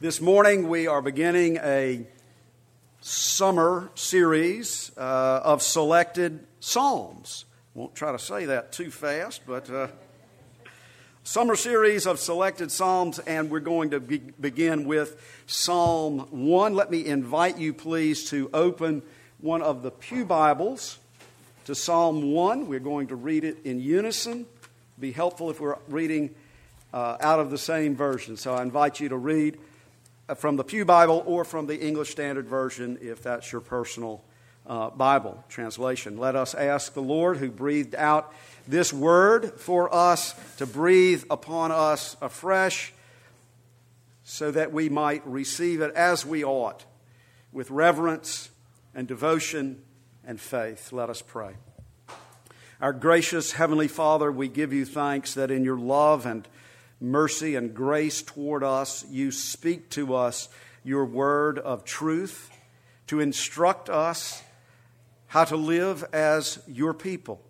This morning we are beginning a summer series uh, of selected psalms. Won't try to say that too fast, but uh, summer series of selected psalms, and we're going to be- begin with Psalm 1. Let me invite you, please, to open one of the Pew Bibles to Psalm 1. We're going to read it in unison. Be helpful if we're reading uh, out of the same version. So I invite you to read from the Pew Bible or from the English Standard Version if that's your personal uh, Bible translation. Let us ask the Lord who breathed out this word for us to breathe upon us afresh so that we might receive it as we ought with reverence and devotion and faith. Let us pray. Our gracious Heavenly Father, we give you thanks that in your love and mercy and grace toward us, you speak to us your word of truth to instruct us how to live as your people.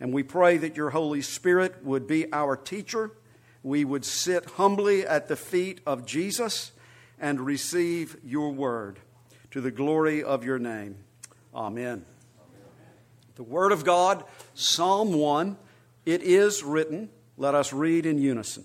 And we pray that your Holy Spirit would be our teacher. We would sit humbly at the feet of Jesus and receive your word to the glory of your name. Amen. The Word of God, Psalm 1, it is written. Let us read in unison.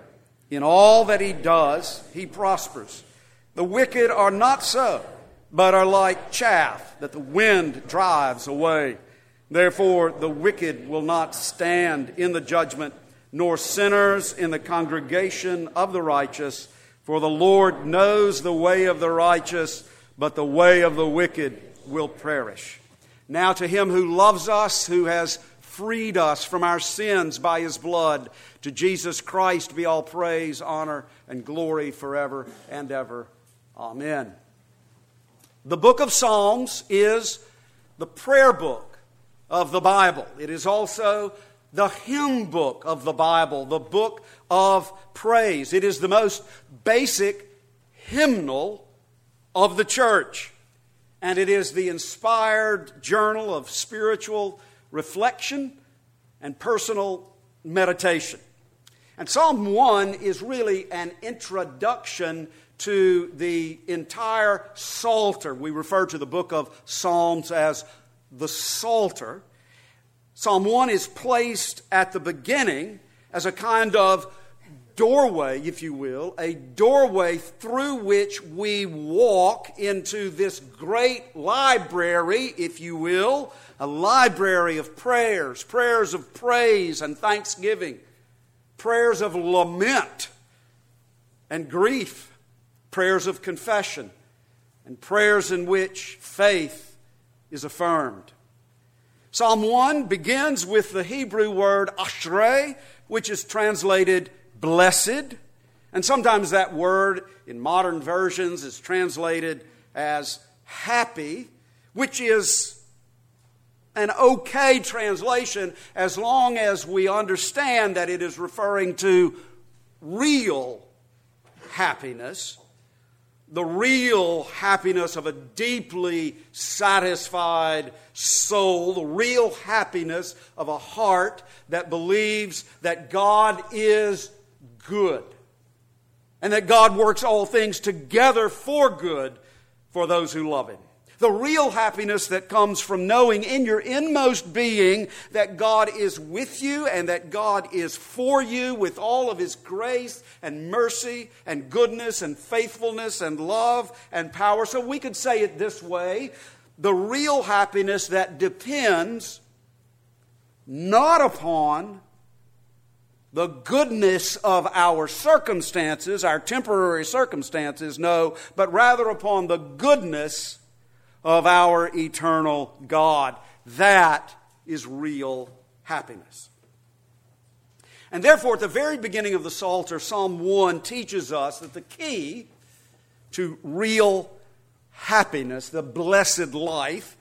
In all that he does, he prospers. The wicked are not so, but are like chaff that the wind drives away. Therefore, the wicked will not stand in the judgment, nor sinners in the congregation of the righteous. For the Lord knows the way of the righteous, but the way of the wicked will perish. Now, to him who loves us, who has freed us from our sins by his blood, to Jesus Christ be all praise, honor, and glory forever and ever. Amen. The book of Psalms is the prayer book of the Bible. It is also the hymn book of the Bible, the book of praise. It is the most basic hymnal of the church. And it is the inspired journal of spiritual reflection and personal meditation. And Psalm 1 is really an introduction to the entire Psalter. We refer to the book of Psalms as the Psalter. Psalm 1 is placed at the beginning as a kind of doorway, if you will, a doorway through which we walk into this great library, if you will, a library of prayers, prayers of praise and thanksgiving prayers of lament and grief, prayers of confession, and prayers in which faith is affirmed. Psalm 1 begins with the Hebrew word ashrei, which is translated blessed. And sometimes that word in modern versions is translated as happy, which is an okay translation as long as we understand that it is referring to real happiness, the real happiness of a deeply satisfied soul, the real happiness of a heart that believes that God is good and that God works all things together for good for those who love Him the real happiness that comes from knowing in your inmost being that God is with you and that God is for you with all of His grace and mercy and goodness and faithfulness and love and power. So we could say it this way the real happiness that depends not upon the goodness of our circumstances, our temporary circumstances, no, but rather upon the goodness of our eternal God. That is real happiness. And therefore, at the very beginning of the Psalter, Psalm 1 teaches us that the key to real happiness, the blessed life,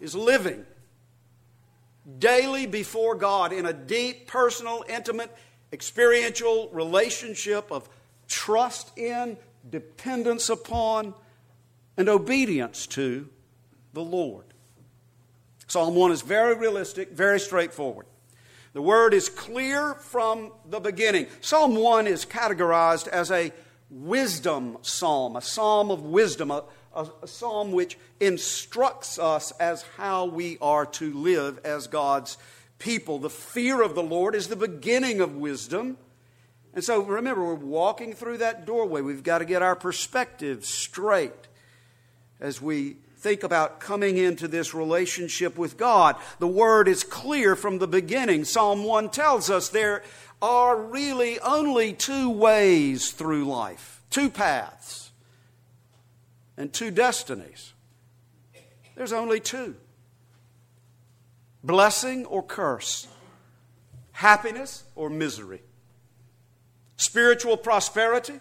is living daily before God in a deep, personal, intimate, experiential relationship of trust in, dependence upon, and obedience to the Lord. Psalm 1 is very realistic, very straightforward. The word is clear from the beginning. Psalm 1 is categorized as a wisdom psalm, a psalm of wisdom, a, a, a, psalm which instructs us as how we are to live as God's people. The fear of the Lord is the beginning of wisdom. And so remember, we're walking through that doorway. We've got to get our perspective straight as we think about coming into this relationship with God. The word is clear from the beginning. Psalm 1 tells us there are really only two ways through life, two paths, and two destinies. There's only two blessing or curse, happiness or misery, spiritual prosperity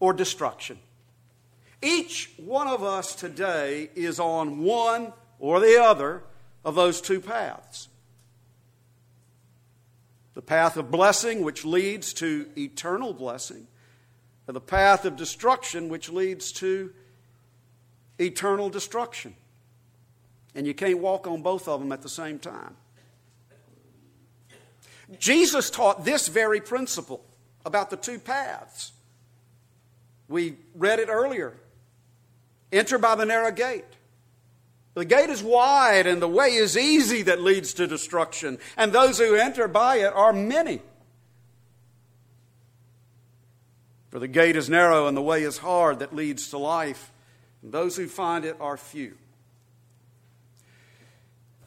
or destruction. Each one of us today is on one or the other of those two paths. The path of blessing, which leads to eternal blessing, and the path of destruction, which leads to eternal destruction. And you can't walk on both of them at the same time. Jesus taught this very principle about the two paths. We read it earlier Enter by the narrow gate. The gate is wide and the way is easy that leads to destruction, and those who enter by it are many. For the gate is narrow and the way is hard that leads to life, and those who find it are few.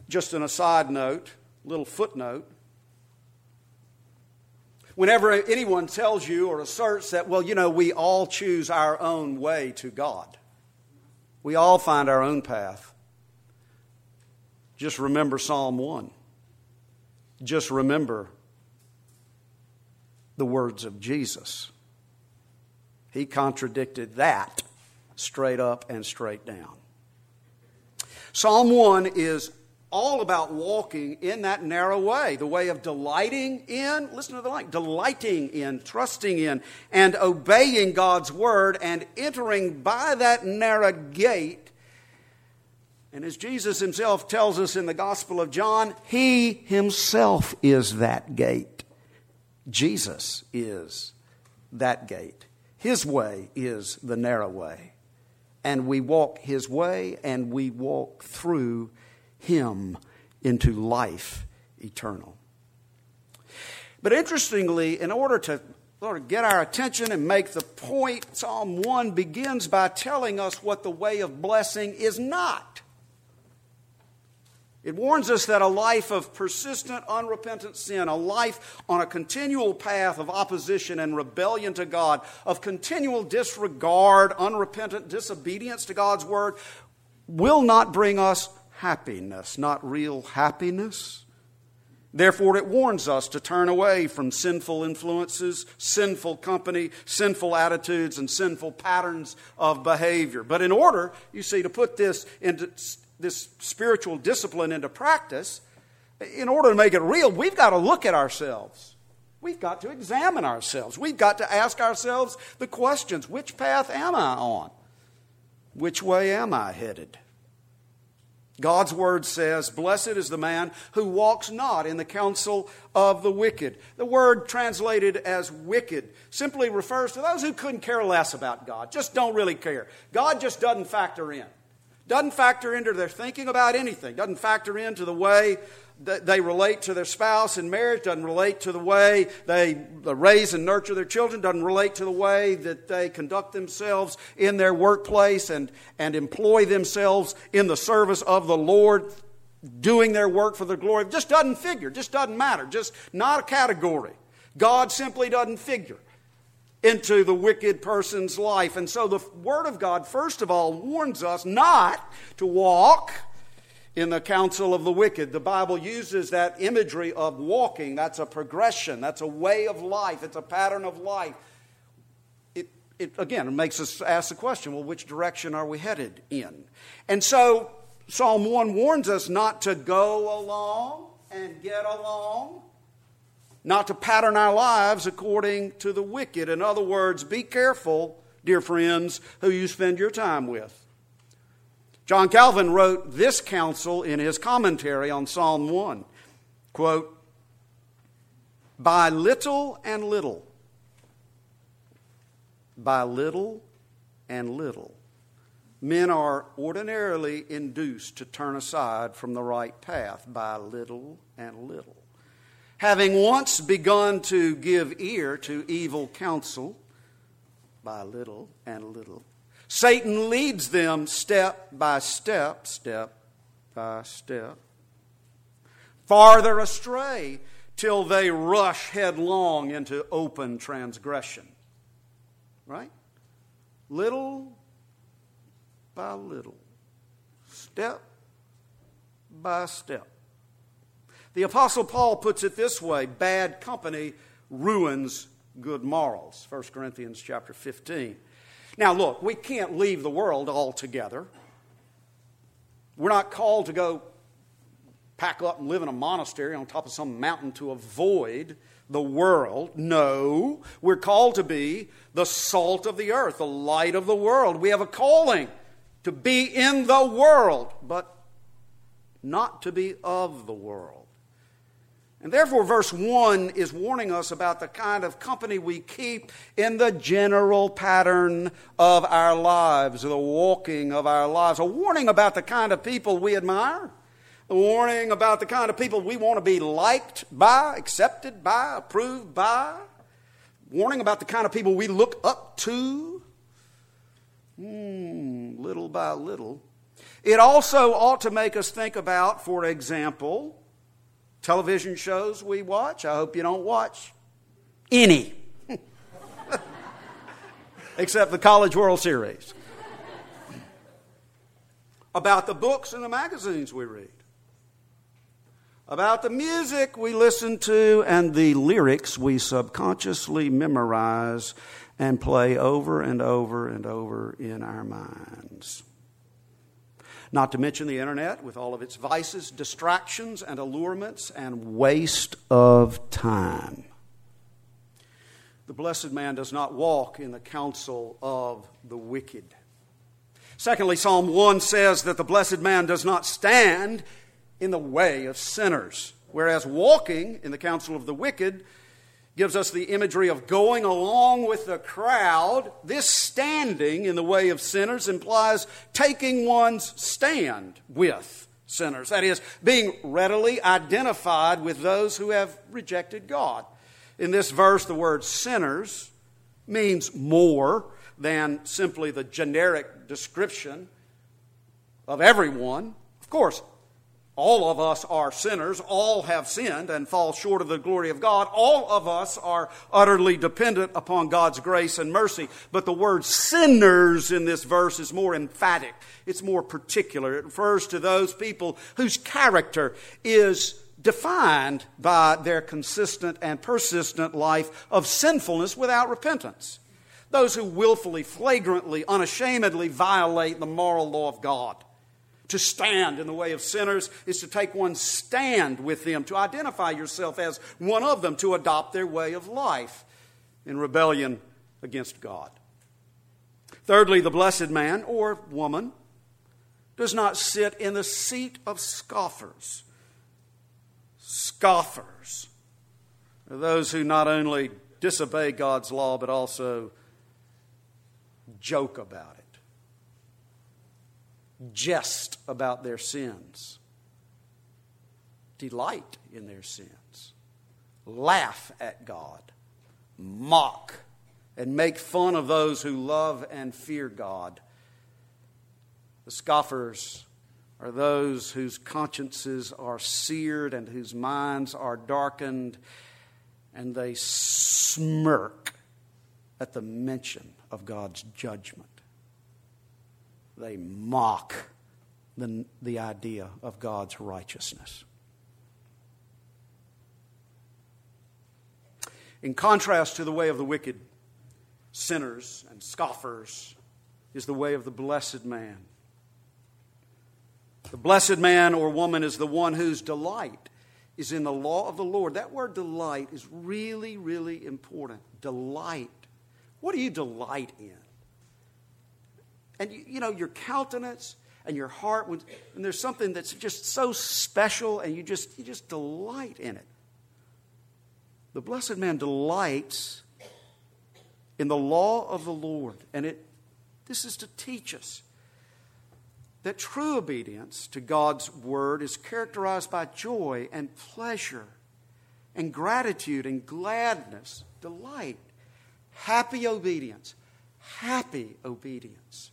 Just an aside note, little footnote. Whenever anyone tells you or asserts that, well, you know, we all choose our own way to God, we all find our own path. Just remember Psalm 1. Just remember the words of Jesus. He contradicted that straight up and straight down. Psalm 1 is all about walking in that narrow way, the way of delighting in, listen to the line, delighting in, trusting in, and obeying God's word and entering by that narrow gate. And as Jesus himself tells us in the Gospel of John, he himself is that gate. Jesus is that gate. His way is the narrow way. And we walk his way and we walk through him into life eternal. But interestingly, in order to sort of get our attention and make the point, Psalm 1 begins by telling us what the way of blessing is not. It warns us that a life of persistent, unrepentant sin, a life on a continual path of opposition and rebellion to God, of continual disregard, unrepentant disobedience to God's word, will not bring us happiness, not real happiness. Therefore, it warns us to turn away from sinful influences, sinful company, sinful attitudes, and sinful patterns of behavior. But in order, you see, to put this into this spiritual discipline into practice, in order to make it real, we've got to look at ourselves. We've got to examine ourselves. We've got to ask ourselves the questions which path am I on? Which way am I headed? God's word says, Blessed is the man who walks not in the counsel of the wicked. The word translated as wicked simply refers to those who couldn't care less about God, just don't really care. God just doesn't factor in. Doesn't factor into their thinking about anything, doesn't factor into the way that they relate to their spouse in marriage, doesn't relate to the way they raise and nurture their children, doesn't relate to the way that they conduct themselves in their workplace and, and employ themselves in the service of the Lord, doing their work for the glory. Just doesn't figure, just doesn't matter, just not a category. God simply doesn't figure into the wicked person's life. And so the Word of God, first of all, warns us not to walk in the counsel of the wicked. The Bible uses that imagery of walking. That's a progression, that's a way of life, it's a pattern of life. It it, again, it makes us ask the question well, which direction are we headed in? And so, Psalm 1 warns us not to go along and get along, not to pattern our lives according to the wicked. In other words, be careful, dear friends, who you spend your time with. John Calvin wrote this counsel in his commentary on Psalm 1. Quote, by little and little, by little and little, men are ordinarily induced to turn aside from the right path by little and little. Having once begun to give ear to evil counsel, by little and little, Satan leads them step by step, step by step, farther astray till they rush headlong into open transgression. Right? Little by little, step by step. The Apostle Paul puts it this way bad company ruins good morals. 1 Corinthians chapter 15. Now, look, we can't leave the world altogether. We're not called to go pack up and live in a monastery on top of some mountain to avoid the world. No, we're called to be the salt of the earth, the light of the world. We have a calling to be in the world, but not to be of the world. And therefore, verse 1 is warning us about the kind of company we keep in the general pattern of our lives, the walking of our lives. A warning about the kind of people we admire, a warning about the kind of people we want to be liked by, accepted by, approved by, warning about the kind of people we look up to. Hmm, little by little. It also ought to make us think about, for example, television shows we watch. I hope you don't watch any, except the College World Series. About the books and the magazines we read. About the music we listen to and the lyrics we subconsciously memorize and play over and over and over in our minds. Not to mention the internet with all of its vices, distractions, and allurements, and waste of time. The blessed man does not walk in the counsel of the wicked. Secondly, Psalm 1 says that the blessed man does not stand in the way of sinners, whereas walking in the counsel of the wicked gives us the imagery of going along with the crowd. This standing in the way of sinners implies taking one's stand with sinners. That is, being readily identified with those who have rejected God. In this verse, the word sinners means more than simply the generic description of everyone. Of course, all of us are sinners. All have sinned and fall short of the glory of God. All of us are utterly dependent upon God's grace and mercy. But the word sinners in this verse is more emphatic. It's more particular. It refers to those people whose character is defined by their consistent and persistent life of sinfulness without repentance. Those who willfully, flagrantly, unashamedly violate the moral law of God. To stand in the way of sinners is to take one stand with them, to identify yourself as one of them, to adopt their way of life in rebellion against God. Thirdly, the blessed man or woman does not sit in the seat of scoffers. Scoffers are those who not only disobey God's law, but also joke about it jest about their sins, delight in their sins, laugh at God, mock, and make fun of those who love and fear God. The scoffers are those whose consciences are seared and whose minds are darkened, and they smirk at the mention of God's judgment they mock the, the idea of God's righteousness. In contrast to the way of the wicked, sinners and scoffers is the way of the blessed man. The blessed man or woman is the one whose delight is in the law of the Lord. That word delight is really, really important. Delight. What do you delight in? And you, you know, your countenance and your heart, when, when there's something that's just so special and you just, you just delight in it. The blessed man delights in the law of the Lord. And it, this is to teach us that true obedience to God's word is characterized by joy and pleasure and gratitude and gladness, delight, happy obedience, happy obedience.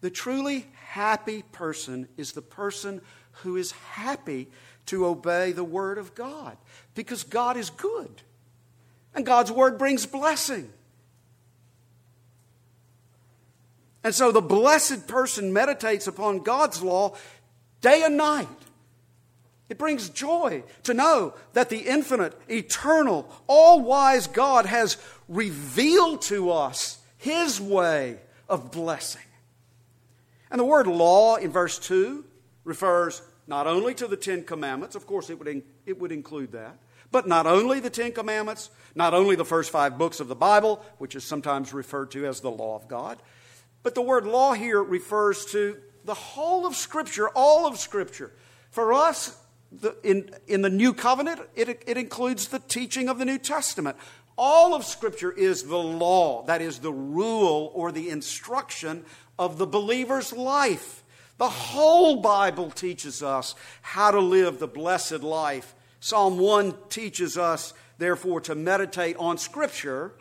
The truly happy person is the person who is happy to obey the word of God because God is good and God's word brings blessing. And so the blessed person meditates upon God's law day and night. It brings joy to know that the infinite, eternal, all wise God has revealed to us his way of blessing. And the word law in verse 2 refers not only to the Ten Commandments, of course, it would, in, it would include that, but not only the Ten Commandments, not only the first five books of the Bible, which is sometimes referred to as the law of God, but the word law here refers to the whole of Scripture, all of Scripture. For us, the, in, in the New Covenant, it, it includes the teaching of the New Testament. All of Scripture is the law, that is, the rule or the instruction of the believer's life. The whole Bible teaches us how to live the blessed life. Psalm 1 teaches us, therefore, to meditate on Scripture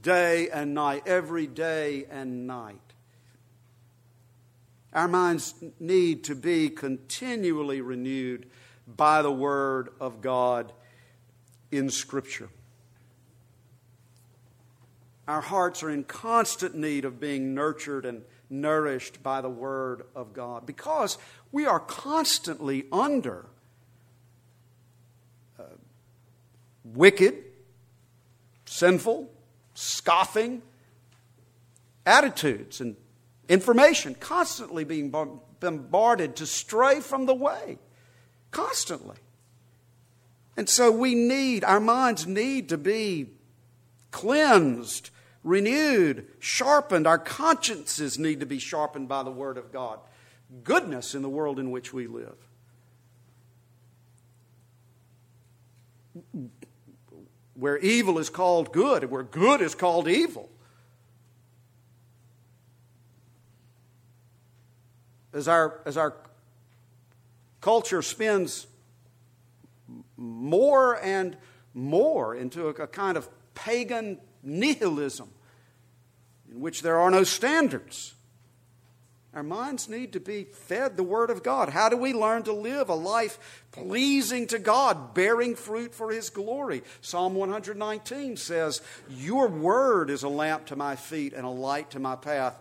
day and night, every day and night. Our minds need to be continually renewed by the Word of God in Scripture. Our hearts are in constant need of being nurtured and nourished by the Word of God because we are constantly under uh, wicked, sinful, scoffing attitudes and information constantly being bombarded to stray from the way. Constantly. And so we need, our minds need to be cleansed, renewed, sharpened. Our consciences need to be sharpened by the Word of God. Goodness in the world in which we live. where evil is called good and where good is called evil. As our, as our culture spins more and more into a, a kind of pagan nihilism in which there are no standards our minds need to be fed the Word of God. How do we learn to live a life pleasing to God, bearing fruit for His glory? Psalm 119 says, Your Word is a lamp to my feet and a light to my path.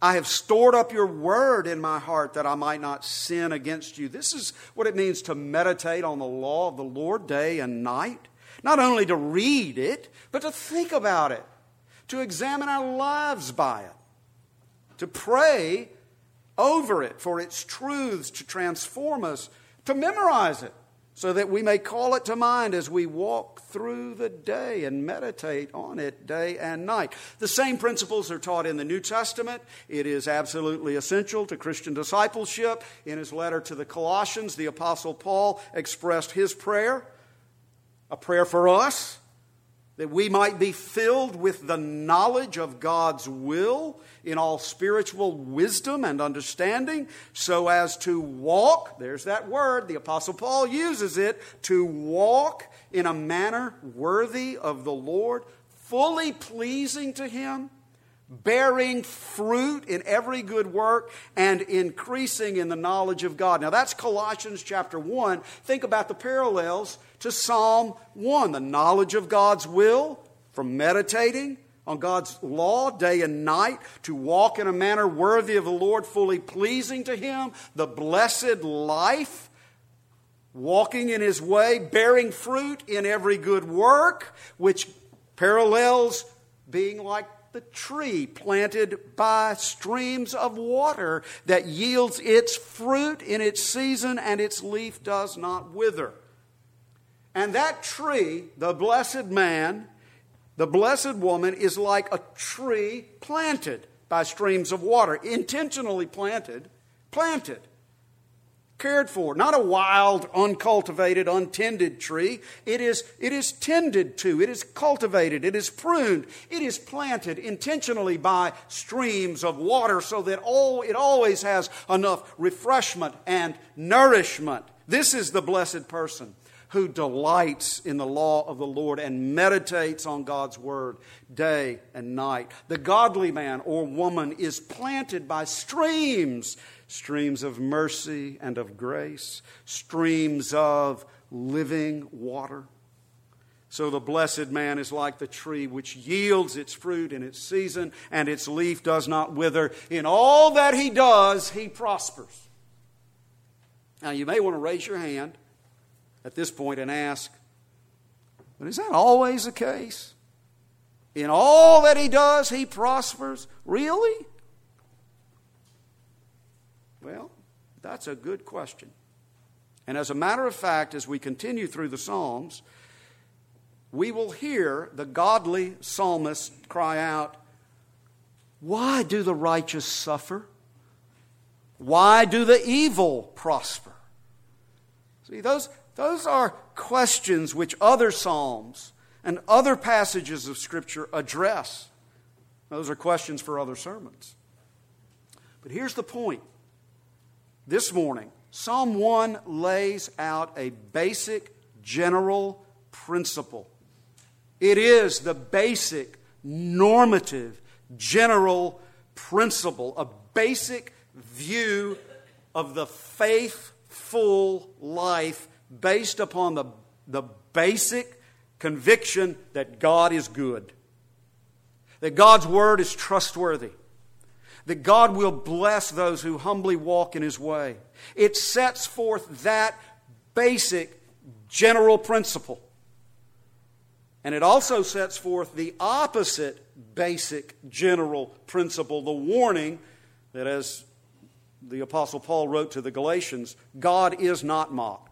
I have stored up your word in my heart that I might not sin against you. This is what it means to meditate on the law of the Lord day and night. Not only to read it, but to think about it, to examine our lives by it to pray over it for its truths to transform us, to memorize it so that we may call it to mind as we walk through the day and meditate on it day and night. The same principles are taught in the New Testament. It is absolutely essential to Christian discipleship. In his letter to the Colossians, the Apostle Paul expressed his prayer, a prayer for us, that we might be filled with the knowledge of God's will in all spiritual wisdom and understanding, so as to walk, there's that word, the Apostle Paul uses it, to walk in a manner worthy of the Lord, fully pleasing to Him, bearing fruit in every good work, and increasing in the knowledge of God. Now that's Colossians chapter 1. Think about the parallels to Psalm 1 the knowledge of God's will from meditating on God's law day and night, to walk in a manner worthy of the Lord, fully pleasing to Him, the blessed life, walking in His way, bearing fruit in every good work, which parallels being like the tree planted by streams of water that yields its fruit in its season and its leaf does not wither. And that tree, the blessed man, the blessed woman, is like a tree planted by streams of water, intentionally planted, planted cared for. Not a wild, uncultivated, untended tree. It is, it is tended to, it is cultivated, it is pruned, it is planted intentionally by streams of water so that all, it always has enough refreshment and nourishment. This is the blessed person who delights in the law of the Lord and meditates on God's word day and night. The godly man or woman is planted by streams streams of mercy and of grace, streams of living water. So the blessed man is like the tree which yields its fruit in its season, and its leaf does not wither. In all that he does, he prospers. Now, you may want to raise your hand at this point and ask, but is that always the case? In all that he does, he prospers? Really? Well, that's a good question. And as a matter of fact, as we continue through the Psalms, we will hear the godly psalmist cry out, Why do the righteous suffer? Why do the evil prosper? See, those, those are questions which other Psalms and other passages of Scripture address. Those are questions for other sermons. But here's the point this morning, Psalm 1 lays out a basic general principle. It is the basic, normative, general principle, a basic view of the faithful life based upon the, the basic conviction that God is good, that God's word is trustworthy, that God will bless those who humbly walk in his way. It sets forth that basic general principle. And it also sets forth the opposite basic general principle, the warning that, as the Apostle Paul wrote to the Galatians, God is not mocked.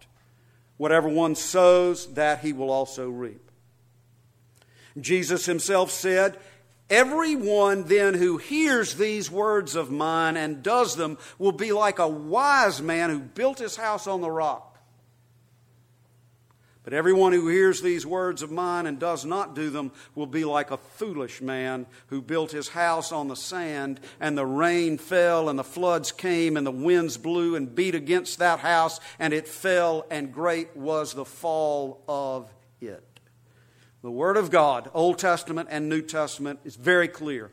Whatever one sows, that he will also reap. Jesus himself said, Everyone then who hears these words of mine and does them will be like a wise man who built his house on the rock. But everyone who hears these words of mine and does not do them will be like a foolish man who built his house on the sand, and the rain fell, and the floods came, and the winds blew and beat against that house, and it fell, and great was the fall of it. The Word of God, Old Testament and New Testament, is very clear.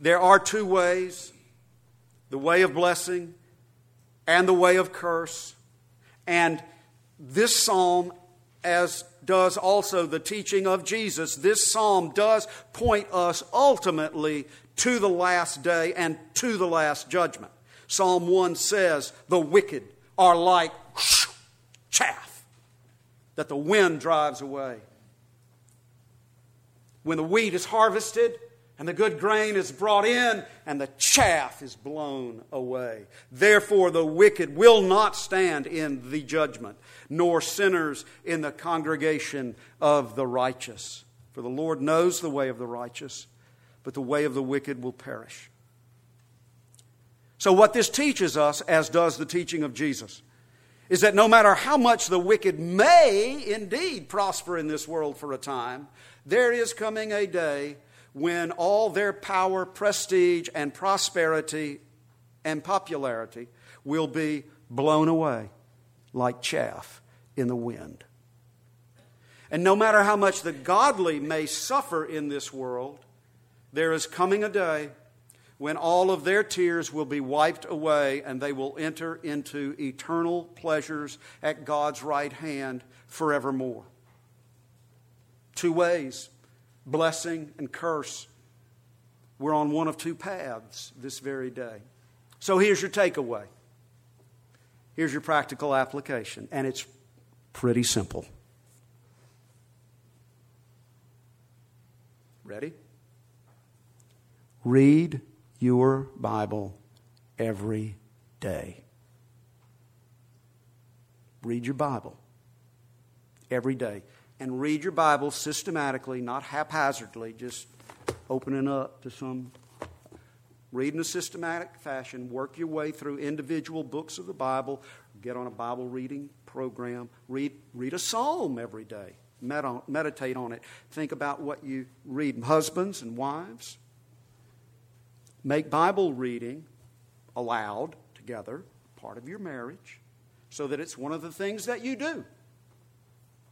There are two ways the way of blessing and the way of curse. And this psalm, as does also the teaching of Jesus, this psalm does point us ultimately to the last day and to the last judgment. Psalm 1 says, The wicked are like chaff that the wind drives away when the wheat is harvested and the good grain is brought in and the chaff is blown away. Therefore, the wicked will not stand in the judgment, nor sinners in the congregation of the righteous. For the Lord knows the way of the righteous, but the way of the wicked will perish. So, what this teaches us, as does the teaching of Jesus, is that no matter how much the wicked may indeed prosper in this world for a time, there is coming a day when all their power, prestige, and prosperity and popularity will be blown away like chaff in the wind. And no matter how much the godly may suffer in this world, there is coming a day when all of their tears will be wiped away and they will enter into eternal pleasures at God's right hand forevermore two ways blessing and curse. We're on one of two paths this very day. So here's your takeaway. Here's your practical application, and it's pretty simple. Ready? Read your Bible every day. Read your Bible every day. And read your Bible systematically, not haphazardly, just opening up to some. Read in a systematic fashion. Work your way through individual books of the Bible. Get on a Bible reading program. Read, read a psalm every day. meditate on it. Think about what you read. Husbands and wives, make Bible reading aloud together part of your marriage so that it's one of the things that you do.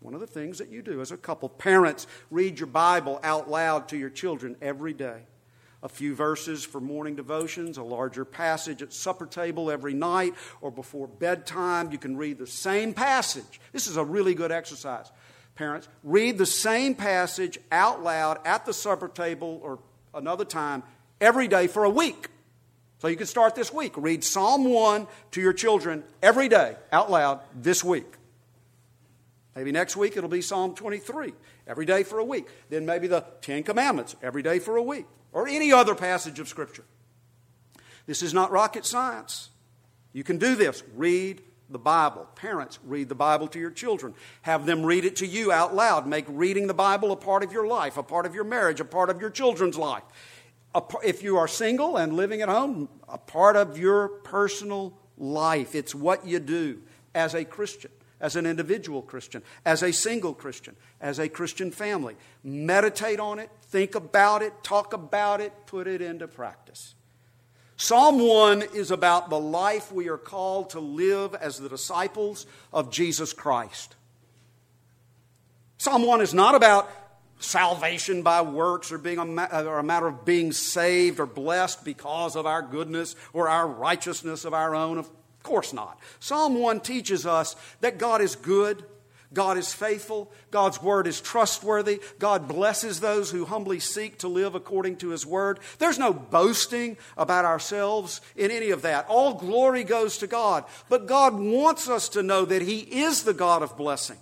One of the things that you do as a couple. Parents, read your Bible out loud to your children every day. A few verses for morning devotions, a larger passage at supper table every night or before bedtime. You can read the same passage. This is a really good exercise. Parents, read the same passage out loud at the supper table or another time every day for a week. So you can start this week. Read Psalm 1 to your children every day out loud this week. Maybe next week it'll be Psalm 23 every day for a week. Then maybe the Ten Commandments every day for a week, or any other passage of Scripture. This is not rocket science. You can do this. Read the Bible. Parents, read the Bible to your children. Have them read it to you out loud. Make reading the Bible a part of your life, a part of your marriage, a part of your children's life if you are single and living at home, a part of your personal life. It's what you do as a Christian, as an individual Christian, as a single Christian, as a Christian family. Meditate on it, think about it, talk about it, put it into practice. Psalm 1 is about the life we are called to live as the disciples of Jesus Christ. Psalm 1 is not about salvation by works or being a, ma- or a matter of being saved or blessed because of our goodness or our righteousness of our own. Of course not. Psalm 1 teaches us that God is good. God is faithful. God's word is trustworthy. God blesses those who humbly seek to live according to his word. There's no boasting about ourselves in any of that. All glory goes to God. But God wants us to know that he is the God of blessing.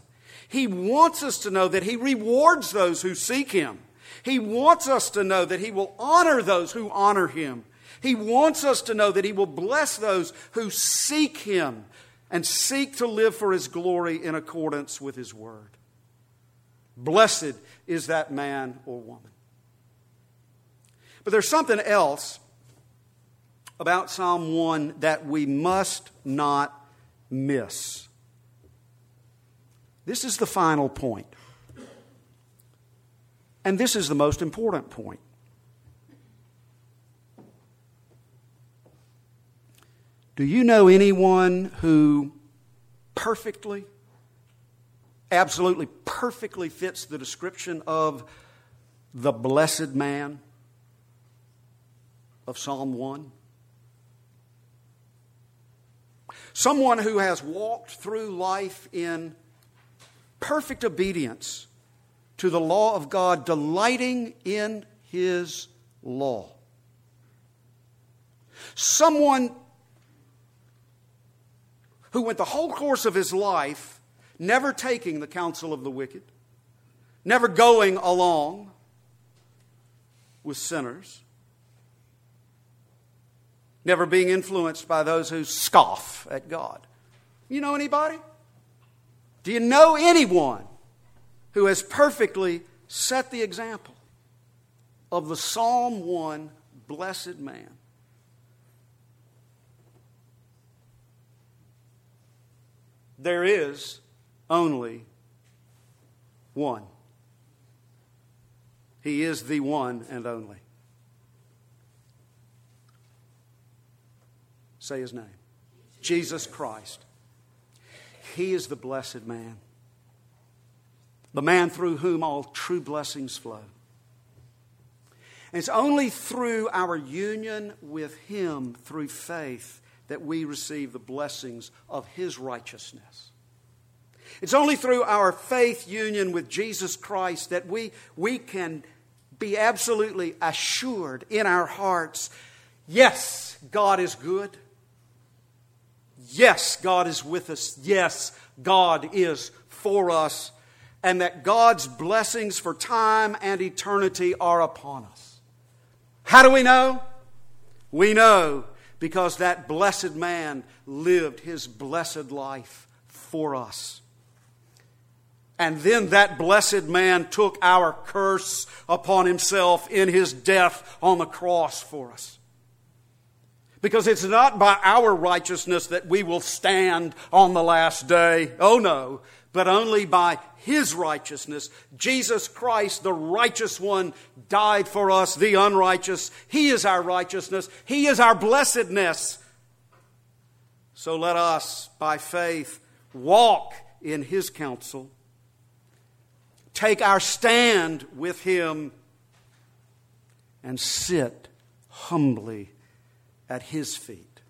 He wants us to know that He rewards those who seek Him. He wants us to know that He will honor those who honor Him. He wants us to know that He will bless those who seek Him and seek to live for His glory in accordance with His Word. Blessed is that man or woman. But there's something else about Psalm 1 that we must not miss. This is the final point. And this is the most important point. Do you know anyone who perfectly, absolutely perfectly fits the description of the blessed man of Psalm 1? Someone who has walked through life in perfect obedience to the law of God, delighting in His law. Someone who went the whole course of his life never taking the counsel of the wicked, never going along with sinners, never being influenced by those who scoff at God. You know anybody? Do you know anyone who has perfectly set the example of the Psalm 1 blessed man? There is only one. He is the one and only. Say his name Jesus Christ. He is the blessed man, the man through whom all true blessings flow. And it's only through our union with Him through faith that we receive the blessings of His righteousness. It's only through our faith union with Jesus Christ that we, we can be absolutely assured in our hearts yes, God is good. Yes, God is with us. Yes, God is for us. And that God's blessings for time and eternity are upon us. How do we know? We know because that blessed man lived his blessed life for us. And then that blessed man took our curse upon himself in his death on the cross for us. Because it's not by our righteousness that we will stand on the last day. Oh no. But only by his righteousness. Jesus Christ, the righteous one, died for us, the unrighteous. He is our righteousness. He is our blessedness. So let us, by faith, walk in his counsel, take our stand with him, and sit humbly at his feet,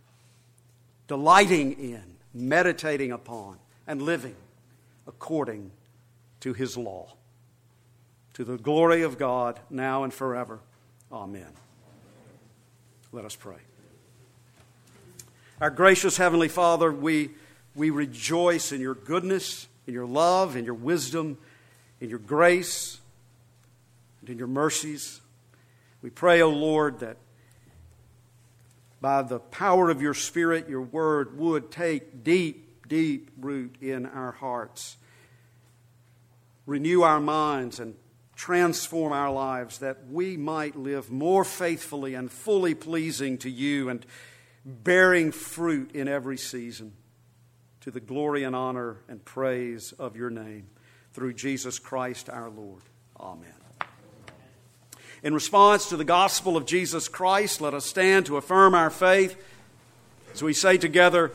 delighting in, meditating upon, and living according to his law. To the glory of God, now and forever. Amen. Let us pray. Our gracious Heavenly Father, we, we rejoice in your goodness, in your love, in your wisdom, in your grace, and in your mercies. We pray, O oh Lord, that by the power of your Spirit, your word would take deep, deep root in our hearts. Renew our minds and transform our lives that we might live more faithfully and fully pleasing to you and bearing fruit in every season to the glory and honor and praise of your name through Jesus Christ our Lord. Amen. In response to the gospel of Jesus Christ, let us stand to affirm our faith as we say together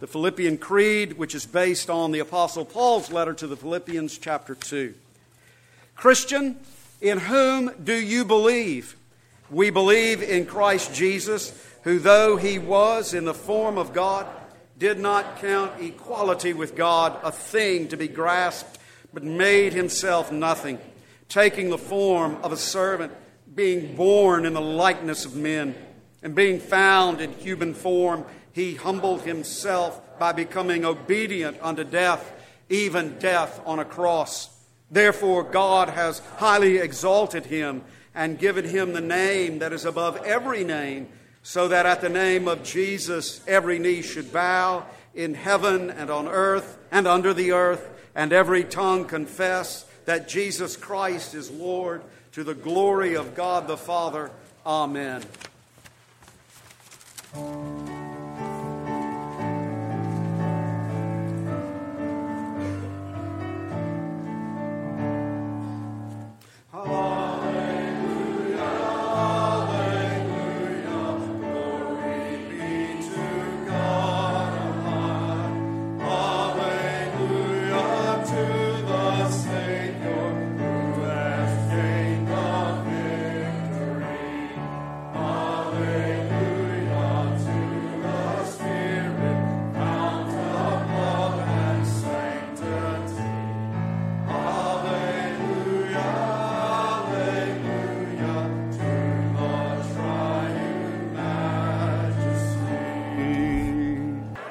the Philippian Creed, which is based on the Apostle Paul's letter to the Philippians, chapter 2. Christian, in whom do you believe? We believe in Christ Jesus, who, though he was in the form of God, did not count equality with God a thing to be grasped, but made himself nothing, taking the form of a servant being born in the likeness of men, and being found in human form, he humbled himself by becoming obedient unto death, even death on a cross. Therefore, God has highly exalted him and given him the name that is above every name, so that at the name of Jesus every knee should bow in heaven and on earth and under the earth, and every tongue confess that Jesus Christ is Lord to the glory of God the Father. Amen.